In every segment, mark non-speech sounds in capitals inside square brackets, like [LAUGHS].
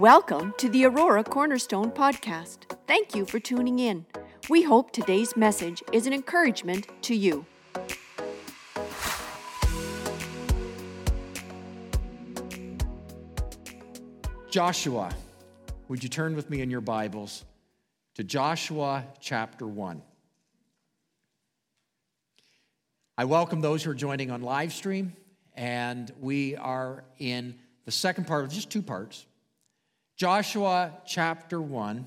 Welcome to the Aurora Cornerstone Podcast. Thank you for tuning in. We hope today's message is an encouragement to you. Joshua, would you turn with me in your Bibles to Joshua chapter 1? I welcome those who are joining on live stream, and we are in the second part of just two parts. Joshua chapter 1.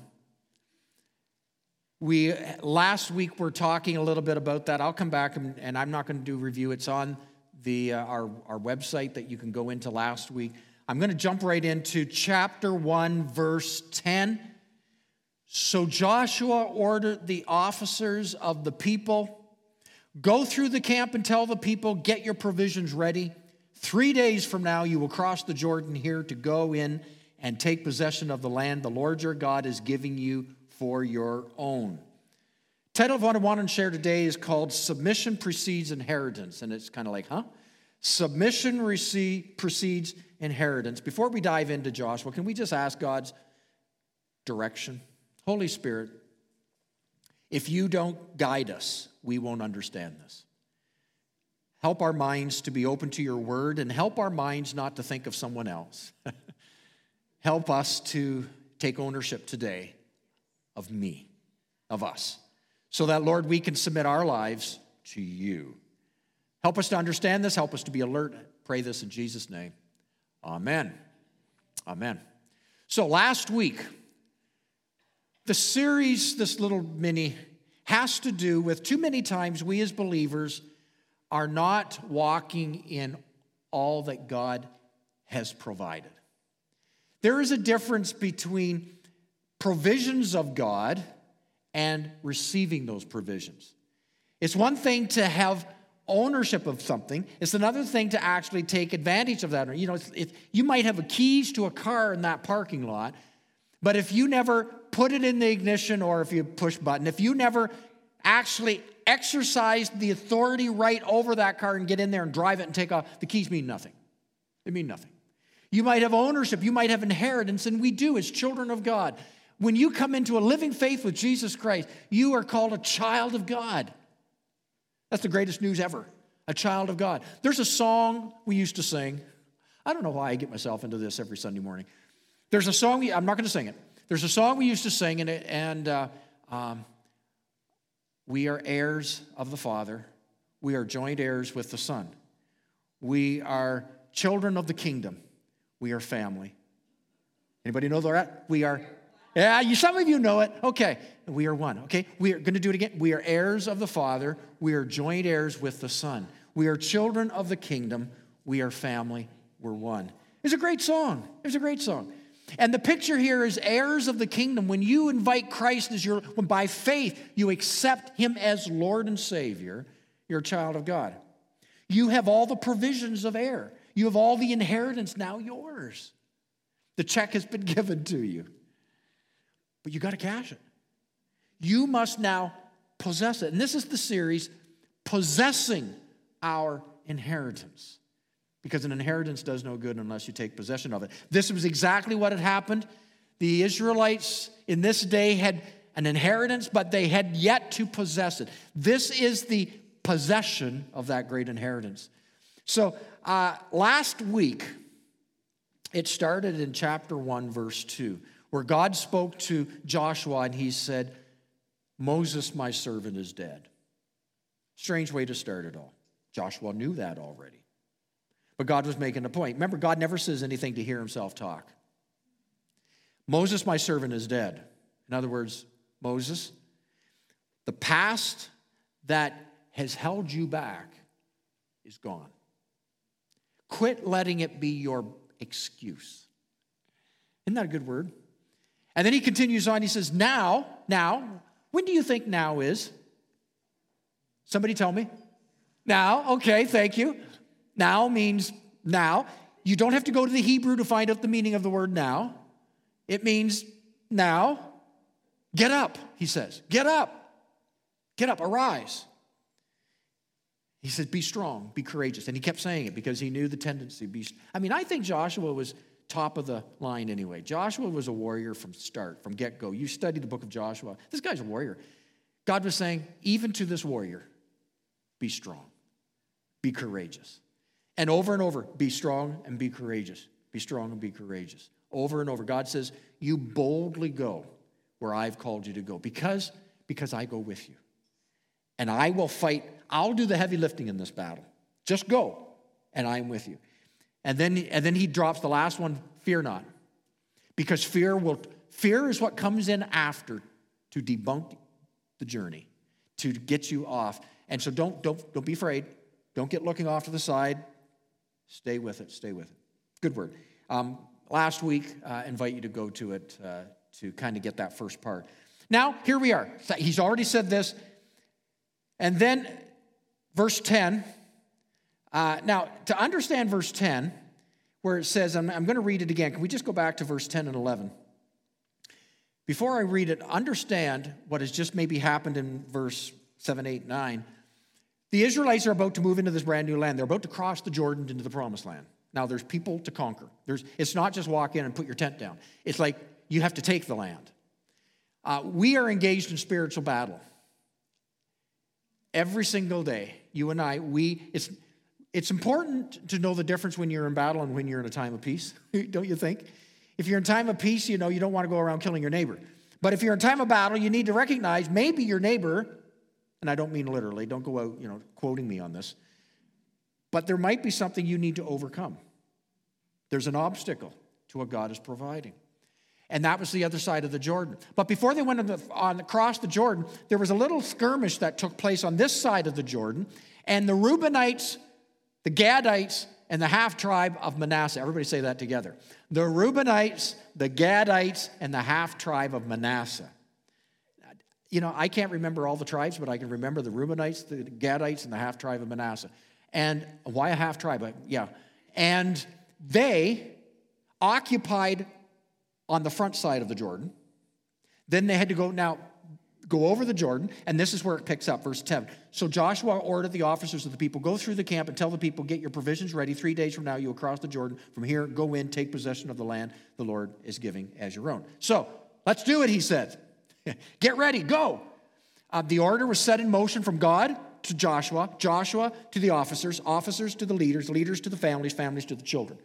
We last week we're talking a little bit about that. I'll come back and, and I'm not going to do review. It's on the uh, our, our website that you can go into last week. I'm going to jump right into chapter 1, verse 10. So Joshua ordered the officers of the people go through the camp and tell the people, get your provisions ready. Three days from now, you will cross the Jordan here to go in and take possession of the land the Lord your God is giving you for your own. Title of what I want to share today is called Submission Precedes Inheritance. And it's kind of like, huh? Submission receive, precedes inheritance. Before we dive into Joshua, can we just ask God's direction? Holy Spirit, if you don't guide us, we won't understand this. Help our minds to be open to your word and help our minds not to think of someone else. [LAUGHS] help us to take ownership today of me, of us, so that, Lord, we can submit our lives to you. Help us to understand this. Help us to be alert. Pray this in Jesus' name. Amen. Amen. So last week, the series, this little mini, has to do with too many times we as believers are not walking in all that God has provided. There is a difference between provisions of God and receiving those provisions. It's one thing to have ownership of something. It's another thing to actually take advantage of that. You know, you might have a keys to a car in that parking lot, but if you never put it in the ignition or if you push button, if you never actually exercise the authority right over that car and get in there and drive it and take off, the keys mean nothing. They mean nothing. You might have ownership, you might have inheritance, and we do as children of God. When you come into a living faith with Jesus Christ, you are called a child of God. That's the greatest news ever. A child of God. There's a song we used to sing. I don't know why I get myself into this every Sunday morning. There's a song, we, I'm not going to sing it. There's a song we used to sing, and, it, and uh, um, we are heirs of the Father. We are joint heirs with the Son. We are children of the kingdom. We are family. Anybody know that? We are yeah, you, some of you know it. Okay, we are one. Okay, we are going to do it again. We are heirs of the Father. We are joint heirs with the Son. We are children of the kingdom. We are family. We're one. It's a great song. It's a great song. And the picture here is heirs of the kingdom. When you invite Christ as your, when by faith you accept him as Lord and Savior, you're a child of God. You have all the provisions of heir. You have all the inheritance now yours. The check has been [LAUGHS] given to you but you got to cash it. You must now possess it. And this is the series, Possessing Our Inheritance. Because an inheritance does no good unless you take possession of it. This was exactly what had happened. The Israelites in this day had an inheritance, but they had yet to possess it. This is the possession of that great inheritance. So uh, last week, it started in chapter 1, verse 2 where God spoke to Joshua and he said, Moses, my servant, is dead. Strange way to start it all. Joshua knew that already. But God was making a point. Remember, God never says anything to hear himself talk. Moses, my servant, is dead. In other words, Moses, the past that has held you back is gone. Quit letting it be your excuse. Isn't that a good word? And then he continues on. He says, Now, now, when do you think now is? Somebody tell me. Now, okay, thank you. Now means now. You don't have to go to the Hebrew to find out the meaning of the word now. It means now. Get up, he says. Get up. Get up, arise. He said, Be strong, be courageous. And he kept saying it because he knew the tendency. Be, I mean, I think Joshua was top of the line anyway. Joshua was a warrior from start, from get go. You study the book of Joshua. This guy's a warrior. God was saying, even to this warrior, be strong, be courageous. And over and over, be strong and be courageous. Be strong and be courageous. Over and over. God says, You boldly go where I've called you to go because, because I go with you. And I will fight. I'll do the heavy lifting in this battle. Just go, and I'm with you. And then, and then he drops the last one fear not. Because fear will fear is what comes in after to debunk the journey, to get you off. And so don't, don't, don't be afraid. Don't get looking off to the side. Stay with it. Stay with it. Good word. Um, last week, uh, I invite you to go to it uh, to kind of get that first part. Now, here we are. He's already said this. And then, verse 10. Uh, now, to understand verse 10, where it says, I'm, I'm going to read it again. Can we just go back to verse 10 and 11? Before I read it, understand what has just maybe happened in verse 7, 8, 9. The Israelites are about to move into this brand new land. They're about to cross the Jordan into the promised land. Now, there's people to conquer. There's, it's not just walk in and put your tent down, it's like you have to take the land. Uh, we are engaged in spiritual battle. Every single day, you and I, we, it's, it's important to know the difference when you're in battle and when you're in a time of peace, [LAUGHS] don't you think? If you're in time of peace, you know, you don't want to go around killing your neighbor. But if you're in time of battle, you need to recognize maybe your neighbor and I don't mean literally, don't go out, you know, quoting me on this, but there might be something you need to overcome. There's an obstacle to what God is providing. And that was the other side of the Jordan. But before they went on, the, on across the Jordan, there was a little skirmish that took place on this side of the Jordan. And the Reubenites, the Gadites, and the half tribe of Manasseh. Everybody say that together. The Reubenites, the Gadites, and the half tribe of Manasseh you know, I can't remember all the tribes, but I can remember the Reubenites, the Gadites, and the half tribe of Manasseh. And why a half tribe? Yeah. And they occupied on the front side of the Jordan. Then they had to go now go over the Jordan, and this is where it picks up, verse 10. So Joshua ordered the officers of the people, go through the camp and tell the people, get your provisions ready. Three days from now, you will cross the Jordan. From here, go in, take possession of the land the Lord is giving as your own. So let's do it, he said. [LAUGHS] Get ready, go. Uh, the order was set in motion from God to Joshua, Joshua to the officers, officers to the leaders, leaders to the families, families to the children.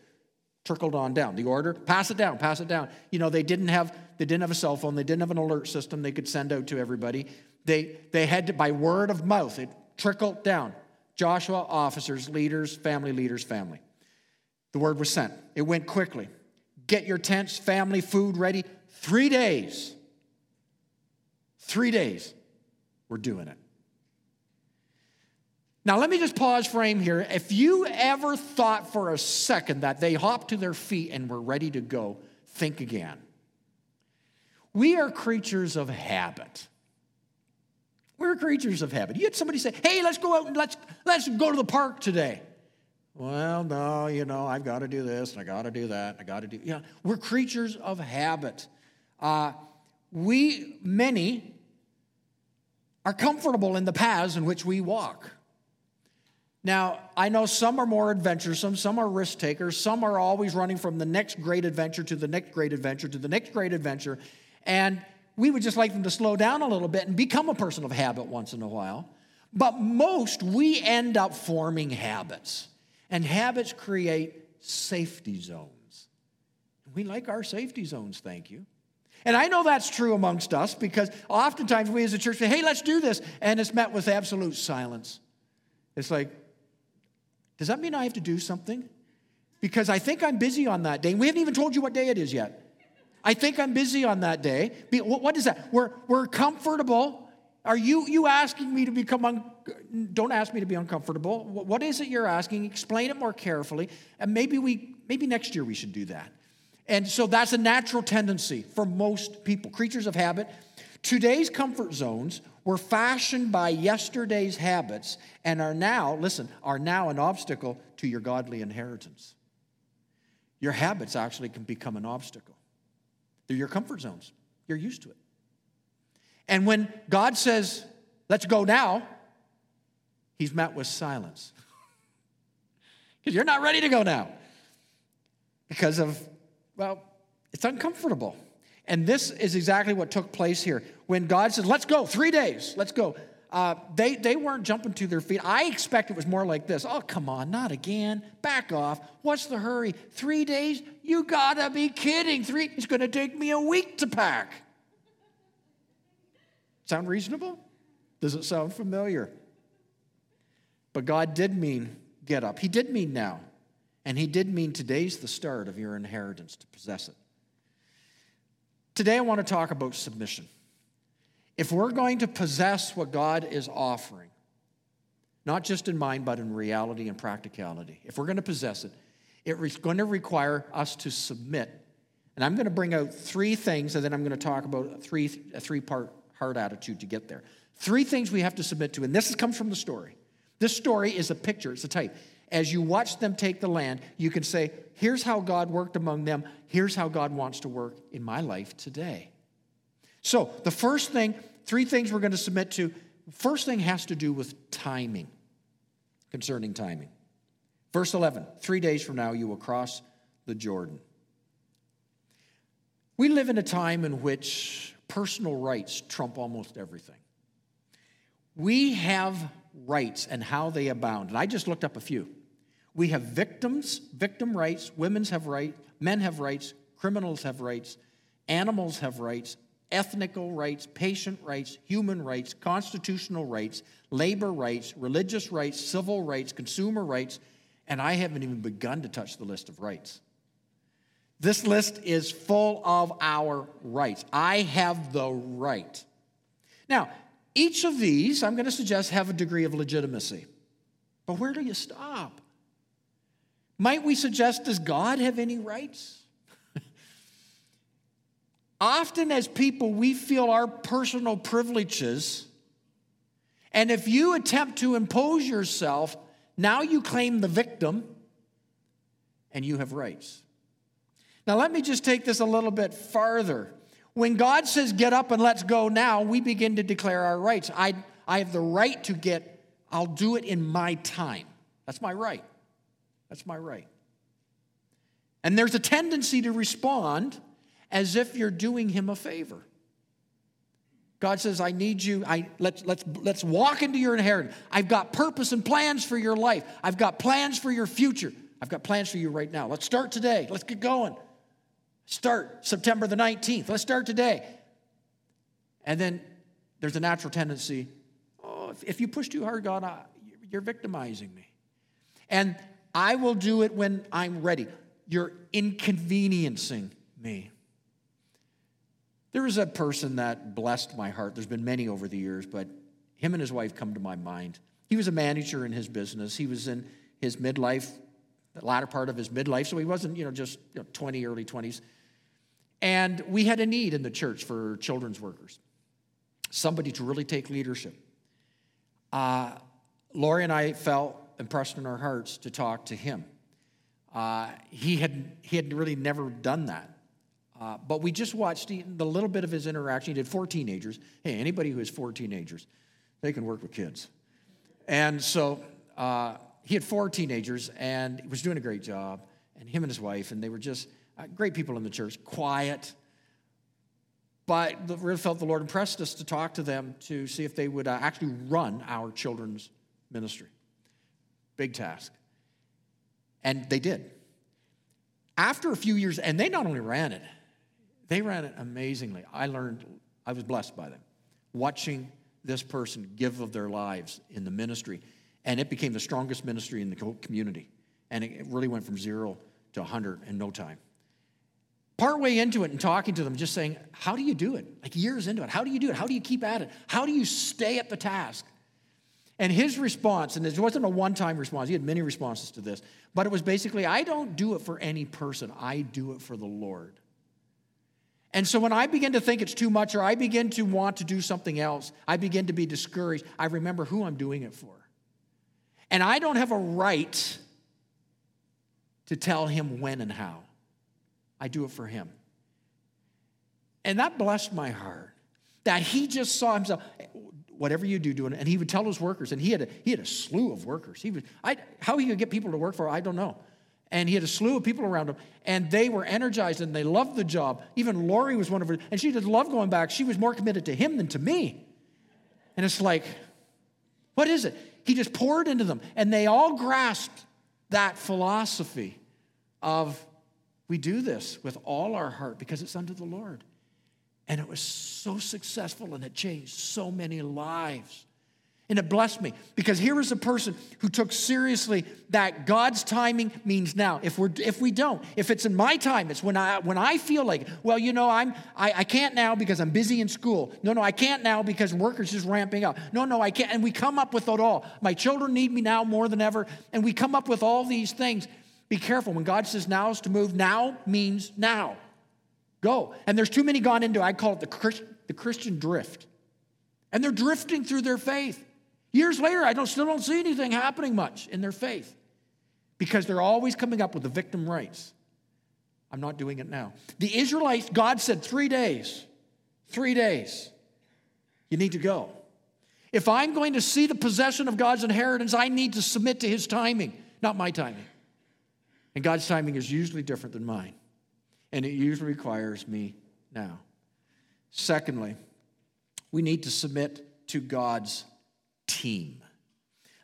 Trickled on down. The order, pass it down, pass it down. You know, they didn't have they didn't have a cell phone, they didn't have an alert system they could send out to everybody. They they had to by word of mouth, it trickled down. Joshua, officers, leaders, family leaders, family. The word was sent. It went quickly. Get your tents, family, food ready. Three days Three days, we're doing it. Now, let me just pause frame here. If you ever thought for a second that they hopped to their feet and were ready to go, think again. We are creatures of habit. We're creatures of habit. You had somebody say, hey, let's go out and let's, let's go to the park today. Well, no, you know, I've got to do this and I got to do that. I got to do, yeah. We're creatures of habit. Uh, we, many, are comfortable in the paths in which we walk. Now, I know some are more adventuresome, some are risk takers, some are always running from the next great adventure to the next great adventure to the next great adventure. And we would just like them to slow down a little bit and become a person of habit once in a while. But most, we end up forming habits. And habits create safety zones. We like our safety zones, thank you. And I know that's true amongst us because oftentimes we as a church say, hey, let's do this. And it's met with absolute silence. It's like, does that mean I have to do something? Because I think I'm busy on that day. We haven't even told you what day it is yet. I think I'm busy on that day. What is that? We're, we're comfortable. Are you, you asking me to become, don't ask me to be uncomfortable. What is it you're asking? Explain it more carefully. And maybe we, maybe next year we should do that. And so that's a natural tendency for most people, creatures of habit. Today's comfort zones were fashioned by yesterday's habits and are now, listen, are now an obstacle to your godly inheritance. Your habits actually can become an obstacle. They're your comfort zones. You're used to it. And when God says, let's go now, he's met with silence. [LAUGHS] Because you're not ready to go now because of Well, it's uncomfortable. And this is exactly what took place here. When God said, let's go, three days, let's go. Uh, they, they weren't jumping to their feet. I expect it was more like this. Oh, come on, not again. Back off. What's the hurry? Three days? You gotta be kidding. Three, it's gonna take me a week to pack. Sound reasonable? Does it sound familiar? But God did mean get up. He did mean now. And He did mean today's the start of your inheritance to possess it. Today, I want to talk about submission. If we're going to possess what God is offering, not just in mind, but in reality and practicality, if we're going to possess it, it's going to require us to submit. And I'm going to bring out three things, and then I'm going to talk about three, a three part heart attitude to get there. Three things we have to submit to, and this comes from the story. This story is a picture, it's a type. As you watch them take the land, you can say, here's how God worked among them, here's how God wants to work in my life today. So, the first thing, three things we're going to submit to. First thing has to do with timing, concerning timing. Verse 11 Three days from now, you will cross the Jordan. We live in a time in which personal rights trump almost everything. We have rights and how they abound. And I just looked up a few. We have victims, victim rights, women's have rights, men have rights, criminals have rights, animals have rights, ethnical rights, patient rights, human rights, constitutional rights, labor rights, religious rights, civil rights, consumer rights, and I haven't even begun to touch the list of rights. This list is full of our rights. I have the right. Now, each of these, I'm going to suggest, have a degree of legitimacy. But where do you stop? Might we suggest, does God have any rights? [LAUGHS] Often, as people, we feel our personal privileges. And if you attempt to impose yourself, now you claim the victim and you have rights. Now, let me just take this a little bit farther. When God says, get up and let's go now, we begin to declare our rights. I, I have the right to get, I'll do it in my time. That's my right. That's my right. And there's a tendency to respond as if you're doing him a favor. God says, I need you. I, let's, let's, let's walk into your inheritance. I've got purpose and plans for your life. I've got plans for your future. I've got plans for you right now. Let's start today. Let's get going. Start September the 19th. Let's start today. And then there's a natural tendency oh, if, if you push too hard, God, I, you're victimizing me. And I will do it when I'm ready. You're inconveniencing me. There was a person that blessed my heart. There's been many over the years, but him and his wife come to my mind. He was a manager in his business. He was in his midlife, the latter part of his midlife, so he wasn't, you know, just you know, 20, early 20s. And we had a need in the church for children's workers, somebody to really take leadership. Uh, Lori and I felt impressed in our hearts to talk to him. Uh, he, had, he had really never done that. Uh, but we just watched the little bit of his interaction. He did four teenagers. Hey, anybody who has four teenagers, they can work with kids. And so uh, he had four teenagers and was doing a great job. And him and his wife, and they were just uh, great people in the church, quiet. But the, really felt the Lord impressed us to talk to them to see if they would uh, actually run our children's ministry. Big task. And they did. After a few years, and they not only ran it, they ran it amazingly. I learned, I was blessed by them, watching this person give of their lives in the ministry. And it became the strongest ministry in the community. And it really went from zero to 100 in no time partway into it and talking to them, just saying, How do you do it? Like years into it, how do you do it? How do you keep at it? How do you stay at the task? And his response, and this wasn't a one time response, he had many responses to this, but it was basically, I don't do it for any person, I do it for the Lord. And so when I begin to think it's too much or I begin to want to do something else, I begin to be discouraged. I remember who I'm doing it for. And I don't have a right to tell him when and how. I do it for him. And that blessed my heart that he just saw himself, whatever you do, doing it. And he would tell his workers, and he had a, he had a slew of workers. He was, I, how he could get people to work for, I don't know. And he had a slew of people around him, and they were energized and they loved the job. Even Lori was one of her, and she just loved going back. She was more committed to him than to me. And it's like, what is it? He just poured into them, and they all grasped that philosophy of we do this with all our heart because it's unto the Lord. And it was so successful and it changed so many lives. And it blessed me because here is a person who took seriously that God's timing means now. If we're if we don't, if it's in my time, it's when I when I feel like, well, you know, I'm I, I can't now because I'm busy in school. No, no, I can't now because work is just ramping up. No, no, I can't. And we come up with it all. My children need me now more than ever. And we come up with all these things. Be careful. When God says now is to move, now means now. Go. And there's too many gone into, I call it the, Christ, the Christian drift. And they're drifting through their faith. Years later, I don't, still don't see anything happening much in their faith because they're always coming up with the victim rights. I'm not doing it now. The Israelites, God said three days, three days, you need to go. If I'm going to see the possession of God's inheritance, I need to submit to his timing, not my timing. And God's timing is usually different than mine, and it usually requires me now. Secondly, we need to submit to God's team.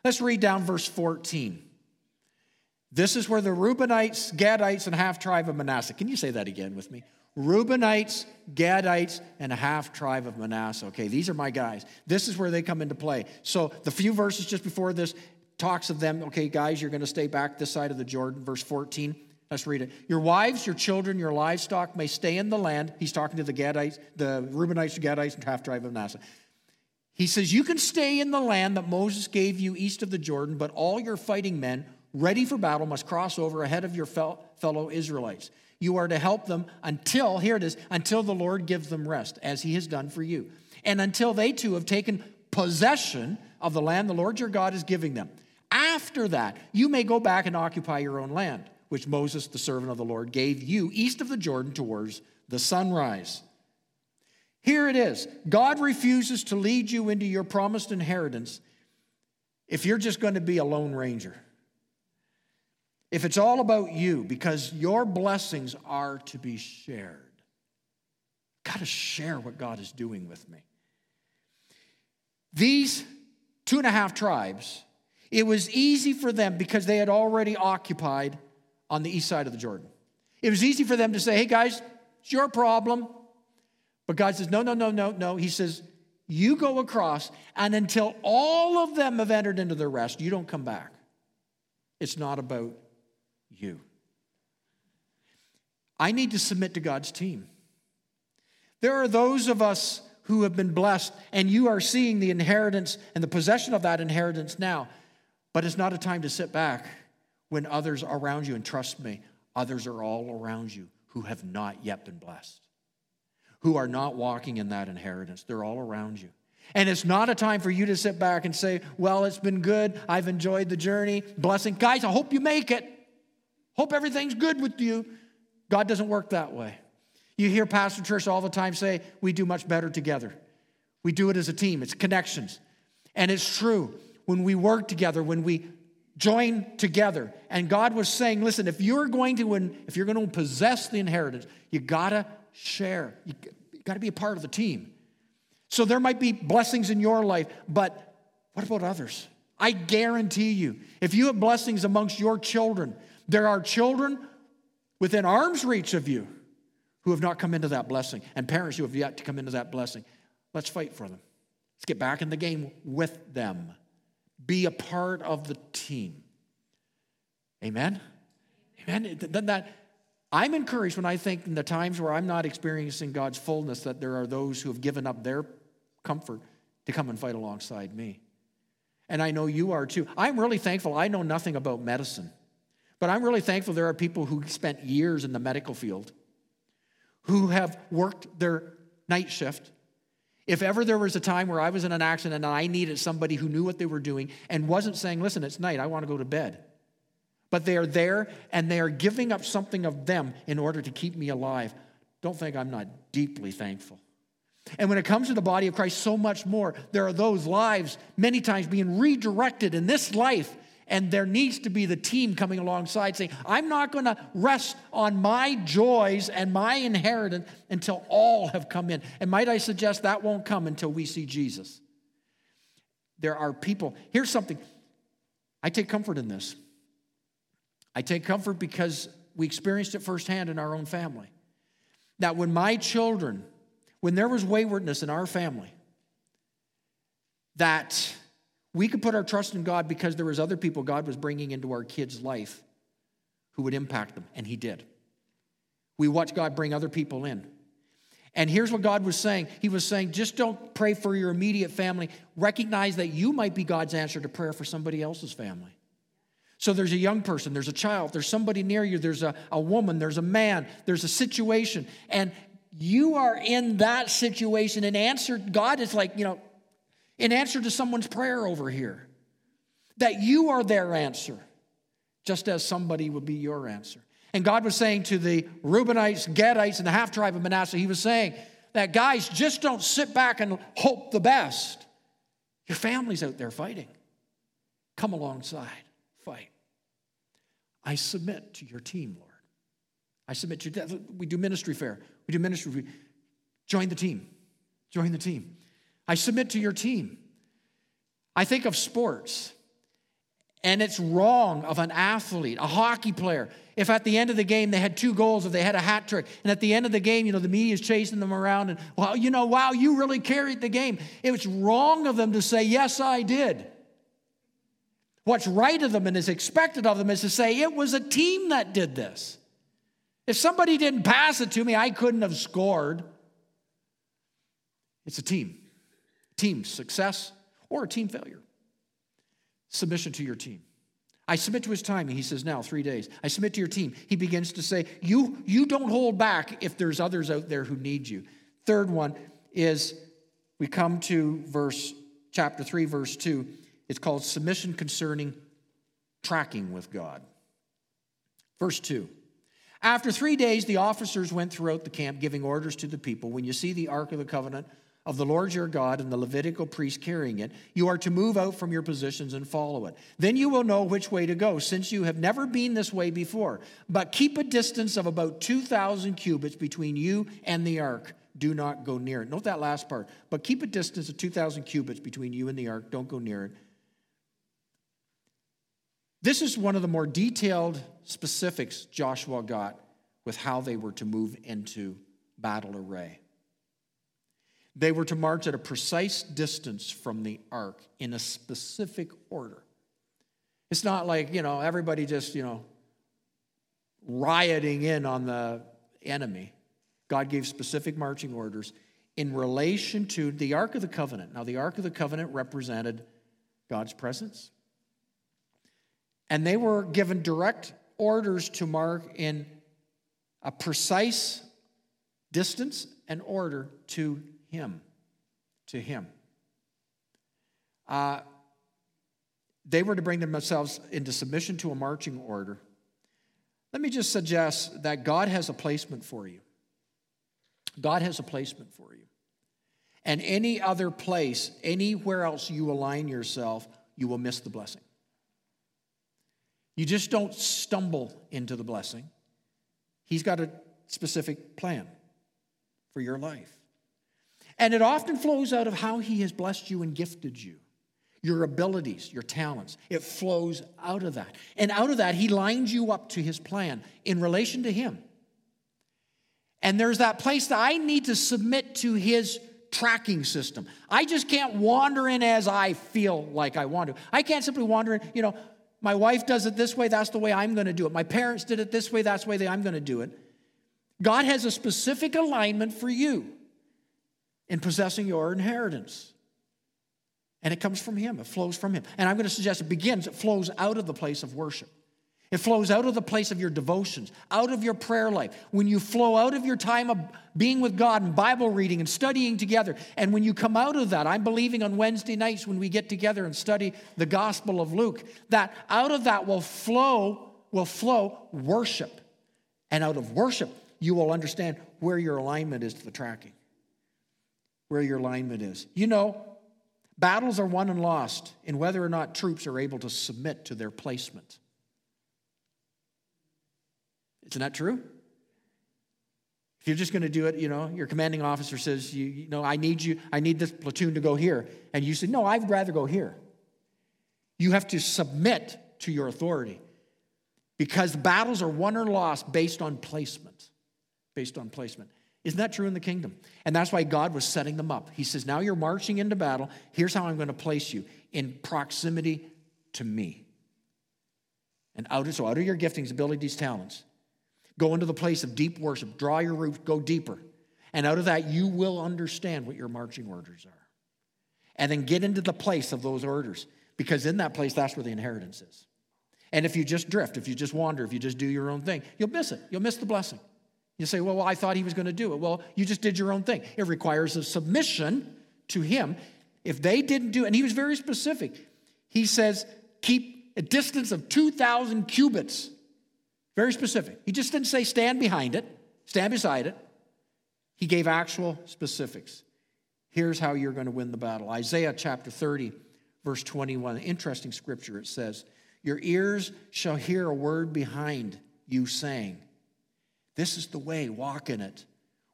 Let's read down verse 14. This is where the Reubenites, Gadites, and half tribe of Manasseh. Can you say that again with me? Reubenites, Gadites, and a half tribe of Manasseh. Okay, these are my guys. This is where they come into play. So the few verses just before this talks of them. Okay, guys, you're going to stay back this side of the Jordan. Verse 14. Let's read it. Your wives, your children, your livestock may stay in the land. He's talking to the Gadites, the Reubenites, the Gadites, and half tribe of Manasseh. He says, You can stay in the land that Moses gave you east of the Jordan, but all your fighting men ready for battle must cross over ahead of your fellow Israelites. You are to help them until, here it is, until the Lord gives them rest, as he has done for you, and until they too have taken possession of the land the Lord your God is giving them. After that, you may go back and occupy your own land, which Moses, the servant of the Lord, gave you east of the Jordan towards the sunrise. Here it is God refuses to lead you into your promised inheritance if you're just going to be a lone ranger. If it's all about you, because your blessings are to be shared. Got to share what God is doing with me. These two and a half tribes, it was easy for them because they had already occupied on the east side of the Jordan. It was easy for them to say, hey guys, it's your problem. But God says, no, no, no, no, no. He says, you go across, and until all of them have entered into their rest, you don't come back. It's not about you. I need to submit to God's team. There are those of us who have been blessed, and you are seeing the inheritance and the possession of that inheritance now. But it's not a time to sit back when others are around you, and trust me, others are all around you who have not yet been blessed who are not walking in that inheritance. They're all around you. And it's not a time for you to sit back and say, Well, it's been good. I've enjoyed the journey. Blessing. Guys, I hope you make it. Hope everything's good with you. God doesn't work that way. You hear Pastor Trish all the time say, We do much better together. We do it as a team, it's connections. And it's true. When we work together, when we join together, and God was saying, Listen, if you're going to, if you're going to possess the inheritance, you gotta share. You, got to be a part of the team. So there might be blessings in your life, but what about others? I guarantee you, if you have blessings amongst your children, there are children within arm's reach of you who have not come into that blessing, and parents who have yet to come into that blessing. Let's fight for them. Let's get back in the game with them. Be a part of the team. Amen? Amen? Doesn't that I'm encouraged when I think in the times where I'm not experiencing God's fullness that there are those who have given up their comfort to come and fight alongside me. And I know you are too. I'm really thankful. I know nothing about medicine, but I'm really thankful there are people who spent years in the medical field who have worked their night shift. If ever there was a time where I was in an accident and I needed somebody who knew what they were doing and wasn't saying, listen, it's night, I want to go to bed but they are there and they are giving up something of them in order to keep me alive. Don't think I'm not deeply thankful. And when it comes to the body of Christ, so much more. There are those lives many times being redirected in this life And there needs to be the team coming alongside saying, I'm not going to rest on my joys and my inheritance until all have come in. And might I suggest that won't come until we see Jesus? There are people, here's something I take comfort in this. I take comfort because we experienced it firsthand in our own family. That when my children, when there was waywardness in our family, that we could put our trust in God because there was other people God was bringing into our kids' life who would impact them, and He did. We watch God bring other people in. And here's what God was saying He was saying, just don't pray for your immediate family. Recognize that you might be God's answer to prayer for somebody else's family. So there's a young person, there's a child, there's somebody near you, there's a, a woman, there's a man, there's a situation. And you are in that situation and answer, God is like, you know, in answer to someone's prayer over here, that you are their answer, just as somebody would be your answer. And God was saying to the Reubenites, Gadites, and the half tribe of Manasseh, He was saying that guys, just don't sit back and hope the best. Your family's out there fighting. Come alongside, fight. I submit to your team, Lord. I submit to you. We do ministry fair. We do ministry. Join the team. Join the team. I submit to your team. I think of sports, and it's wrong of an athlete, a hockey player, if at the end of the game they had two goals, if they had a hat trick, and at the end of the game, you know, the media is chasing them around, and, well, you know, wow, you really carried the game. It was wrong of them to say, yes, I did. What's right of them and is expected of them is to say, it was a team that did this. If somebody didn't pass it to me, I couldn't have scored. It's a team team success or a team failure. Submission to your team. I submit to his timing. He says, now, three days. I submit to your team. He begins to say, you, you don't hold back if there's others out there who need you. Third one is we come to verse chapter 3, verse 2. It's called submission concerning tracking with God. Verse 2. After three days, the officers went throughout the camp giving orders to the people. When you see the Ark of the Covenant of the Lord your God and the Levitical priest carrying it, you are to move out from your positions and follow it. Then you will know which way to go, since you have never been this way before. But keep a distance of about 2,000 cubits between you and the ark. Do not go near it. Note that last part. But keep a distance of 2,000 cubits between you and the ark. Don't go near it. This is one of the more detailed specifics Joshua got with how they were to move into battle array. They were to march at a precise distance from the ark in a specific order. It's not like, you know, everybody just, you know, rioting in on the enemy. God gave specific marching orders in relation to the Ark of the Covenant. Now, the Ark of the Covenant represented God's presence. And they were given direct orders to mark in a precise distance and order to him, to Him. Uh, they were to bring themselves into submission to a marching order. Let me just suggest that God has a placement for you. God has a placement for you. And any other place, anywhere else you align yourself, you will miss the blessing. You just don't stumble into the blessing. He's got a specific plan for your life. And it often flows out of how He has blessed you and gifted you. Your abilities, your talents. It flows out of that. And out of that, He lines you up to His plan in relation to Him. And there's that place that I need to submit to His tracking system. I just can't wander in as I feel like I want to. I can't simply wander in, you know, my wife does it this way, that's the way I'm going to do it. My parents did it this way, that's the way I'm going to do it. God has a specific alignment for you in possessing your inheritance. And it comes from Him, it flows from Him. And I'm going to suggest it begins, it flows out of the place of worship. It flows out of the place of your devotions, out of your prayer life. When you flow out of your time of being with God and Bible reading and studying together, and when you come out of that, I'm believing on Wednesday nights when we get together and study the Gospel of Luke, that out of that will flow, will flow worship. And out of worship, you will understand where your alignment is to the tracking where your alignment is. You know, Battles are won and lost in whether or not troops are able to submit to their placement. Isn't that true? If you're just going to do it, you know, your commanding officer says, you, you know, I need you, I need this platoon to go here. And you say, no, I'd rather go here. You have to submit to your authority because battles are won or lost based on placement. Based on placement. Isn't that true in the kingdom? And that's why God was setting them up. He says, Now you're marching into battle. Here's how I'm going to place you in proximity to me. And out of, so out of your giftings, abilities, talents, go into the place of deep worship. Draw your roots, go deeper. And out of that, you will understand what your marching orders are. And then get into the place of those orders, because in that place, that's where the inheritance is. And if you just drift, if you just wander, if you just do your own thing, you'll miss it. You'll miss the blessing. You say, well, well, I thought he was going to do it. Well, you just did your own thing. It requires a submission to him. If they didn't do and he was very specific, he says, keep a distance of 2,000 cubits. Very specific. He just didn't say stand behind it, stand beside it. He gave actual specifics. Here's how you're going to win the battle. Isaiah chapter 30, verse 21. Interesting scripture. It says, Your ears shall hear a word behind you saying, this is the way, walk in it.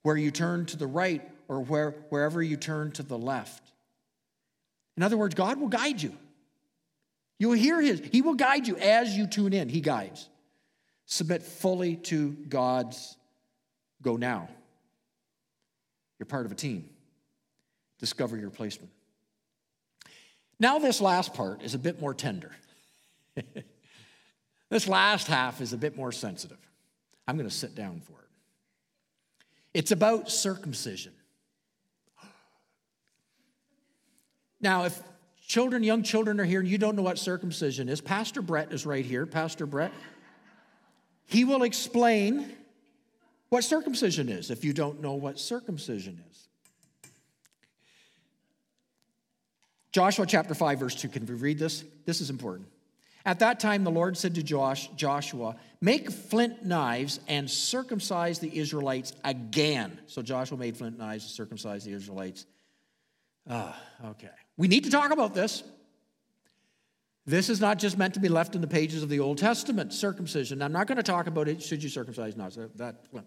Where you turn to the right or where, wherever you turn to the left. In other words, God will guide you. You'll hear His, He will guide you as you tune in. He guides. Submit fully to God's go now. You're part of a team. Discover your placement. Now, this last part is a bit more tender. [LAUGHS] this last half is a bit more sensitive. I'm going to sit down for it. It's about circumcision. Now, if children, young children are here and you don't know what circumcision is, Pastor Brett is right here. Pastor Brett. He will explain what circumcision is if you don't know what circumcision is. Joshua chapter 5, verse 2. Can we read this? This is important. At that time, the Lord said to Josh, Joshua, Make flint knives and circumcise the Israelites again. So Joshua made flint knives to circumcise the Israelites. Ah, okay. We need to talk about this. This is not just meant to be left in the pages of the Old Testament, circumcision. I'm not going to talk about it, should you circumcise? not. that, I'm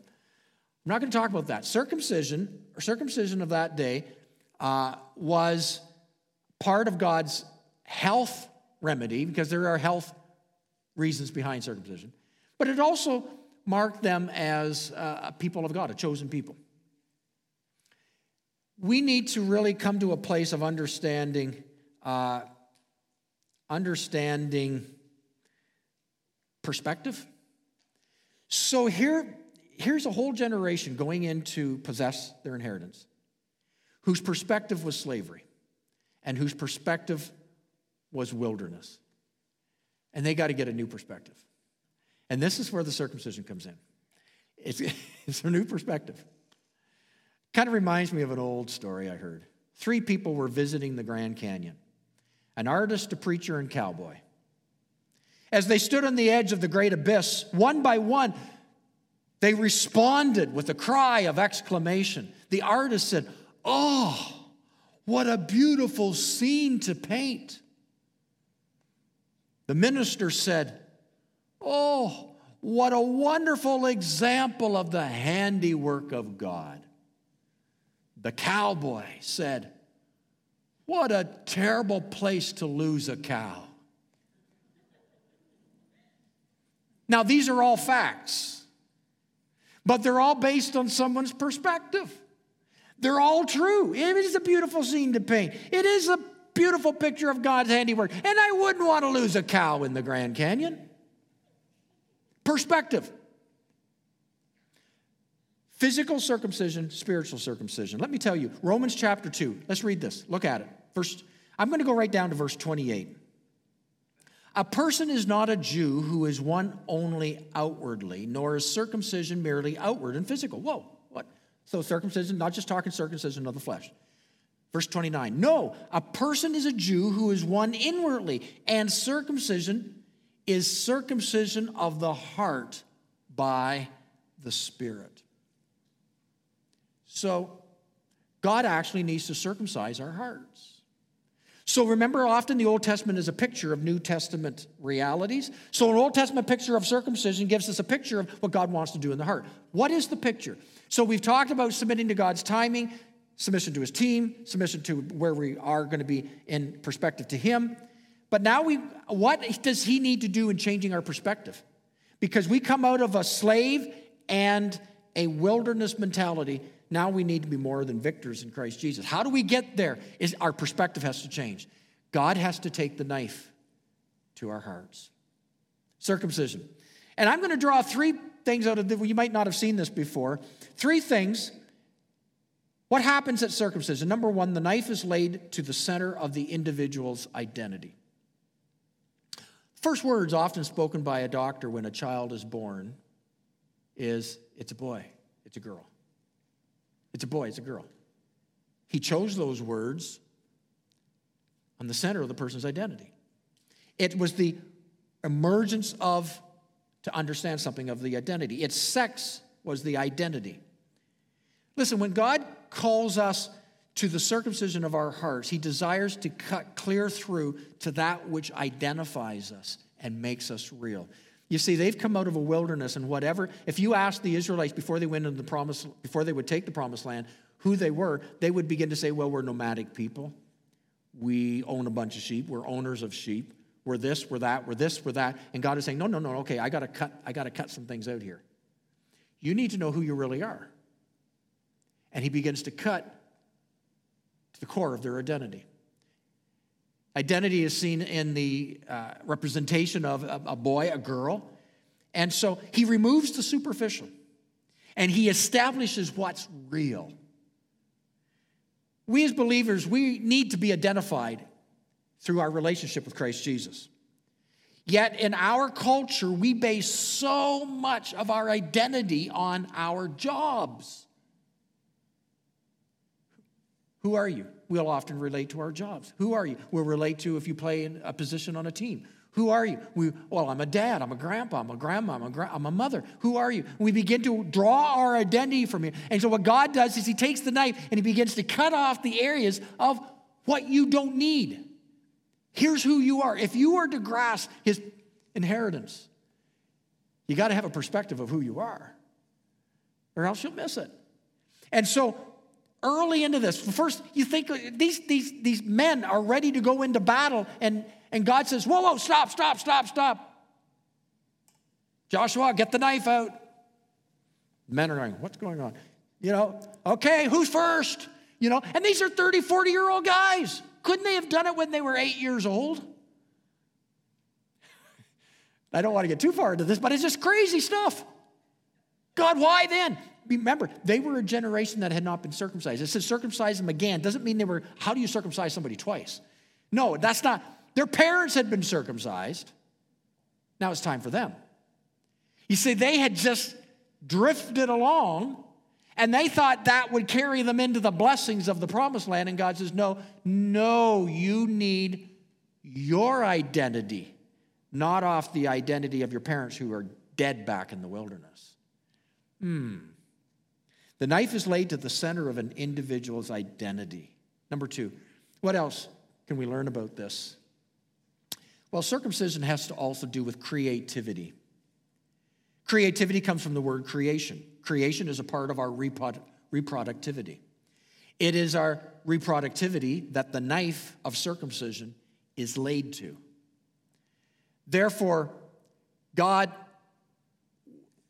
not going to talk about that. Circumcision, or circumcision of that day, uh, was part of God's health remedy because there are health reasons behind circumcision. But it also marked them as a people of God, a chosen people. We need to really come to a place of understanding, uh, understanding perspective. So here, here's a whole generation going in to possess their inheritance, whose perspective was slavery, and whose perspective was wilderness. And they got to get a new perspective. And this is where the circumcision comes in. It's, [LAUGHS] it's a new perspective. Kind of reminds me of an old story I heard. Three people were visiting the Grand Canyon an artist, a preacher, and cowboy. As they stood on the edge of the great abyss, one by one, they responded with a cry of exclamation. The artist said, Oh, what a beautiful scene to paint. The minister said, Oh, what a wonderful example of the handiwork of God. The cowboy said, What a terrible place to lose a cow. Now, these are all facts, but they're all based on someone's perspective. They're all true. It is a beautiful scene to paint. It is a beautiful picture of God's handiwork. And I wouldn't want to lose a cow in the Grand Canyon. Perspective. Physical circumcision, spiritual circumcision. Let me tell you, Romans chapter 2. Let's read this. Look at it. First, I'm going to go right down to verse 28. A person is not a Jew who is one only outwardly, nor is circumcision merely outward and physical. Whoa, what? So circumcision, not just talking circumcision of the flesh. Verse 29 No, a person is a Jew who is one inwardly, and circumcision is circumcision of the heart by the Spirit. So, God actually needs to circumcise our hearts. So remember, often the Old Testament is a picture of New Testament realities. So an Old Testament picture of circumcision gives us a picture of what God wants to do in the heart. What is the picture? So we've talked about submitting to God's timing, submission to his team, submission to where we are going to be in perspective to him. But now we what does he need to do in changing our perspective? Because we come out of a slave and a wilderness mentality now we need to be more than victors in Christ Jesus. How do we get there? Is our perspective has to change. God has to take the knife to our hearts. Circumcision. And I'm going to draw three things out of the, you might not have seen this before. Three things. What happens at circumcision? Number one, the knife is laid to the center of the individual's identity. First words often spoken by a doctor when a child is born is it's a boy, it's a girl. It's a boy, it's a girl. He chose those words on the center of the person's identity. It was the emergence of, to understand something of the identity. Its sex was the identity. Listen, when God calls us to the circumcision of our hearts, He desires to cut clear through to that which identifies us and makes us real. You see, they've come out of a wilderness and whatever. If you asked the Israelites before they went into the promise, before they would take the promised land, who they were, they would begin to say, Well, we're nomadic people. We own a bunch of sheep. We're owners of sheep. We're this, we're that, we're this, we're that. And God is saying, No, no, no, okay, I gotta cut, I gotta cut some things out here. You need to know who you really are. And he begins to cut to the core of their identity. Identity is seen in the uh, representation of a, a boy, a girl. And so he removes the superficial and he establishes what's real. We as believers, we need to be identified through our relationship with Christ Jesus. Yet in our culture, we base so much of our identity on our jobs. Who are you? we'll often relate to our jobs. Who are you? We'll relate to if you play in a position on a team. Who are you? We, well, I'm a dad, I'm a grandpa, I'm a grandma, I'm a, gra- I'm a mother. Who are you? We begin to draw our identity from you. And so, what God does is He takes the knife and He begins to cut off the areas of what you don't need. Here's who you are. If you are to grasp His inheritance, you got to have a perspective of who you are, or else you'll miss it. And so, early into this. First, you think these, these, these men are ready to go into battle, and, and God says, Whoa, whoa, stop, stop, stop, stop. Joshua, get the knife out. Men are going, What's going on? You know, okay, who's first? You know, and these are 30, 40 year old guys. Couldn't they have done it when they were eight years old? [LAUGHS] I don't want to get too far into this, but it's just crazy stuff. God, why then? Remember, they were a generation that had not been circumcised. It says circumcise them again. Doesn't mean they were, how do you circumcise somebody twice? No, that's not. Their parents had been circumcised. Now it's time for them. You see, they had just drifted along and they thought that would carry them into the blessings of the promised land. And God says, no, no, you need your identity, not off the identity of your parents who are dead back in the wilderness. Hmm. The knife is laid to the center of an individual's identity. Number two, what else can we learn about this? Well, circumcision has to also do with creativity. Creativity comes from the word creation. Creation is a part of our reprodu- reproductivity. It is our reproductivity that the knife of circumcision is laid to. Therefore, God,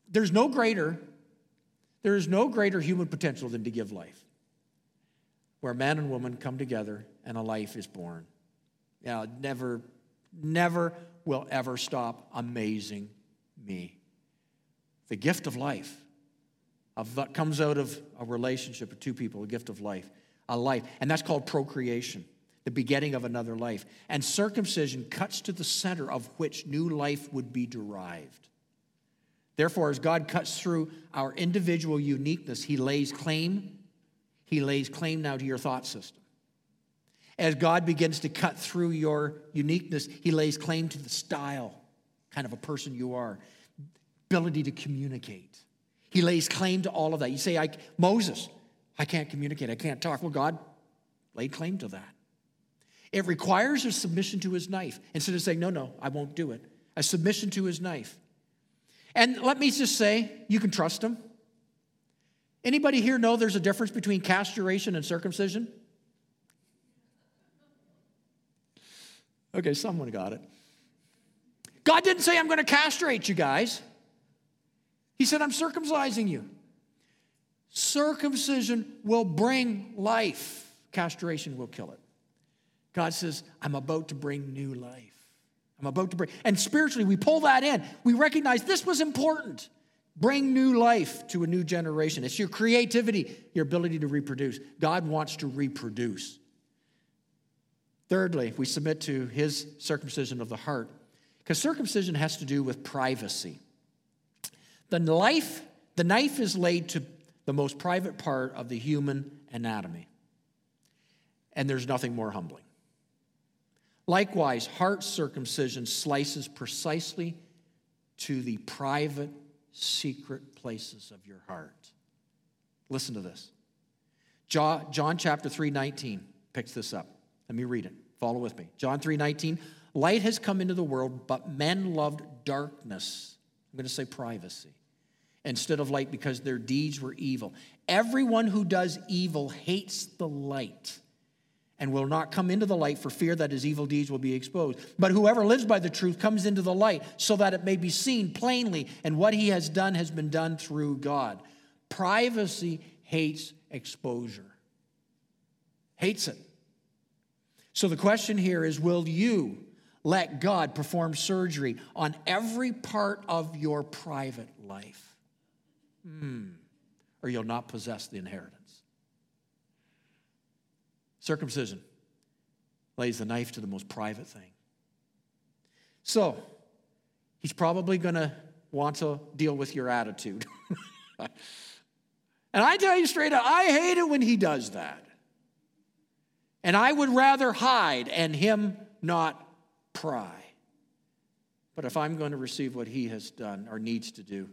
there's no greater there is no greater human potential than to give life, where man and woman come together and a life is born. Yeah, never, never will ever stop amazing me. The gift of life of that comes out of a relationship of two people, a gift of life, a life, and that's called procreation, the begetting of another life. And circumcision cuts to the center of which new life would be derived. Therefore, as God cuts through our individual uniqueness, He lays claim. He lays claim now to your thought system. As God begins to cut through your uniqueness, He lays claim to the style, kind of a person you are, ability to communicate. He lays claim to all of that. You say, I, Moses, I can't communicate, I can't talk. Well, God laid claim to that. It requires a submission to his knife instead of saying, No, no, I won't do it. A submission to his knife. And let me just say, you can trust him. Anybody here know there's a difference between castration and circumcision? Okay, someone got it. God didn't say, I'm going to castrate you guys. He said, I'm circumcising you. Circumcision will bring life, castration will kill it. God says, I'm about to bring new life. I'm about to bring, and spiritually, we pull that in. We recognize this was important. Bring new life to a new generation. It's your creativity, your ability to reproduce. God wants to reproduce. Thirdly, we submit to his circumcision of the heart, because circumcision has to do with privacy. The knife, the knife is laid to the most private part of the human anatomy, and there's nothing more humbling. Likewise, heart circumcision slices precisely to the private, secret places of your heart. Listen to this. John, chapter 3, 19 picks this up. Let me read it. Follow with me. John 3, 19. Light has come into the world, but men loved darkness. I'm going to say privacy instead of light because their deeds were evil. Everyone who does evil hates the light and will not come into the light for fear that his evil deeds will be exposed. But whoever lives by the truth comes into the light so that it may be seen plainly, and what he has done has been done through God. Privacy hates exposure, hates it. So the question here is will you let God perform surgery on every part of your private life? Hmm. Or you'll not possess the inheritance. Circumcision lays the knife to the most private thing. So, he's probably going to want to deal with your attitude. [LAUGHS] and I tell you straight up, I hate it when he does that. And I would rather hide and him not pry. But if I'm going to receive what he has done or needs to do,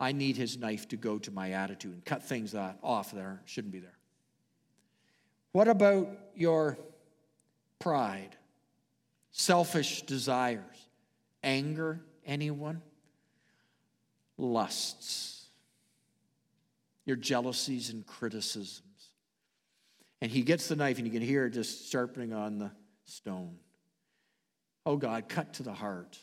I need his knife to go to my attitude and cut things off there shouldn't be there. What about your pride, selfish desires, anger, anyone? Lusts, your jealousies and criticisms. And he gets the knife and you can hear it just sharpening on the stone. Oh God, cut to the heart.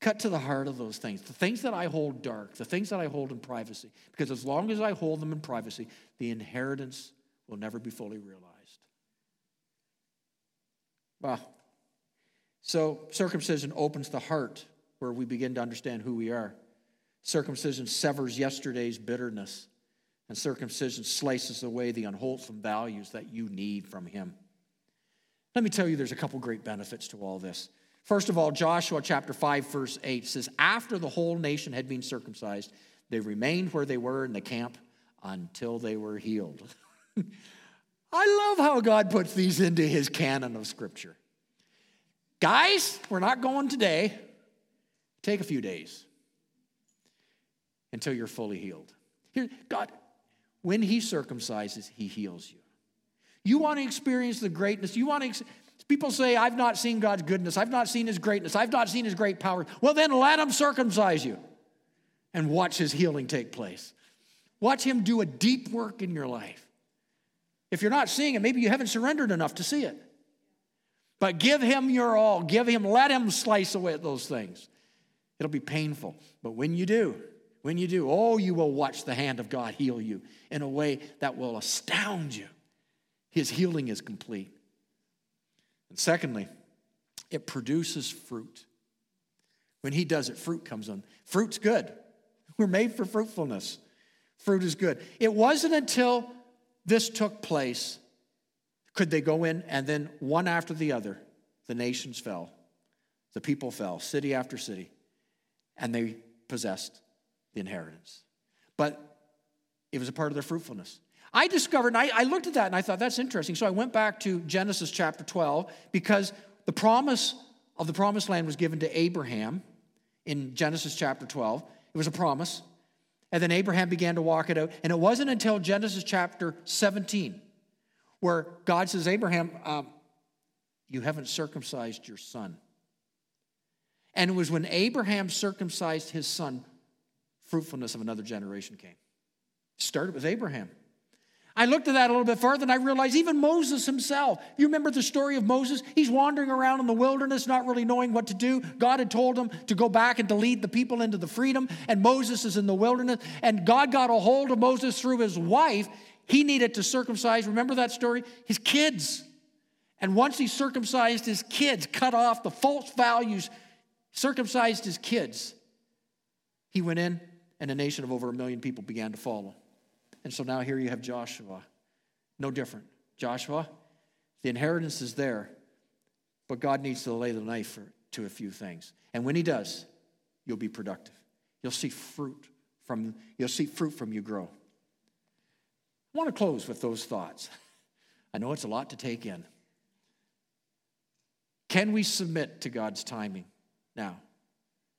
Cut to the heart of those things, the things that I hold dark, the things that I hold in privacy. Because as long as I hold them in privacy, the inheritance will never be fully realized. Well, so circumcision opens the heart where we begin to understand who we are. Circumcision severs yesterday's bitterness, and circumcision slices away the unwholesome values that you need from Him. Let me tell you, there's a couple great benefits to all this. First of all, Joshua chapter 5, verse 8 says, After the whole nation had been circumcised, they remained where they were in the camp until they were healed. [LAUGHS] I love how God puts these into his canon of scripture. Guys, we're not going today. Take a few days until you're fully healed. Here, God, when he circumcises, he heals you. You want to experience the greatness, you want to People say, I've not seen God's goodness. I've not seen his greatness. I've not seen his great power. Well, then let him circumcise you and watch his healing take place. Watch him do a deep work in your life. If you're not seeing it, maybe you haven't surrendered enough to see it. But give him your all. Give him, let him slice away at those things. It'll be painful. But when you do, when you do, oh, you will watch the hand of God heal you in a way that will astound you. His healing is complete. And secondly, it produces fruit. When he does it, fruit comes on. Fruit's good. We're made for fruitfulness. Fruit is good. It wasn't until this took place could they go in and then one after the other, the nations fell. The people fell, city after city, and they possessed the inheritance. But it was a part of their fruitfulness. I discovered, I, I looked at that and I thought, that's interesting. So I went back to Genesis chapter 12 because the promise of the promised land was given to Abraham in Genesis chapter 12. It was a promise. And then Abraham began to walk it out. And it wasn't until Genesis chapter 17 where God says, Abraham, um, You haven't circumcised your son. And it was when Abraham circumcised his son, fruitfulness of another generation came. Started with Abraham. I looked at that a little bit further and I realized even Moses himself. You remember the story of Moses? He's wandering around in the wilderness, not really knowing what to do. God had told him to go back and to lead the people into the freedom, and Moses is in the wilderness. And God got a hold of Moses through his wife. He needed to circumcise, remember that story? His kids. And once he circumcised his kids, cut off the false values, circumcised his kids, he went in, and a nation of over a million people began to follow. And so now here you have Joshua. No different. Joshua, the inheritance is there, but God needs to lay the knife for, to a few things. And when he does, you'll be productive. You'll see fruit from you'll see fruit from you grow. I want to close with those thoughts. [LAUGHS] I know it's a lot to take in. Can we submit to God's timing now?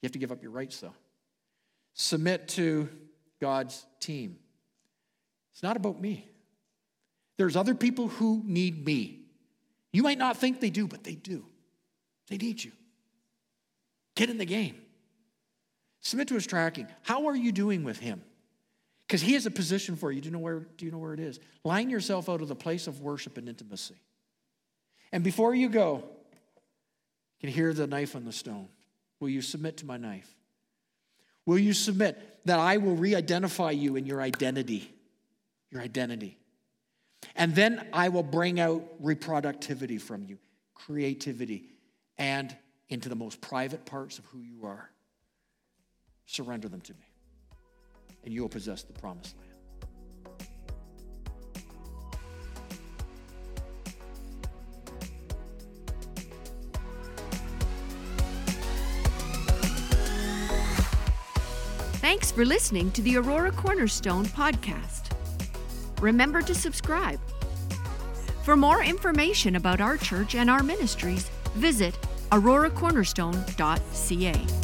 You have to give up your rights, though. Submit to God's team. It's not about me. There's other people who need me. You might not think they do, but they do. They need you. Get in the game. Submit to his tracking. How are you doing with him? Because he has a position for you. Do you know where, do you know where it is? Line yourself out of the place of worship and intimacy. And before you go, you can hear the knife on the stone. Will you submit to my knife? Will you submit that I will re identify you in your identity? Your identity. And then I will bring out reproductivity from you, creativity, and into the most private parts of who you are. Surrender them to me, and you will possess the promised land. Thanks for listening to the Aurora Cornerstone podcast remember to subscribe. For more information about our church and our ministries, visit auroracornerstone.ca.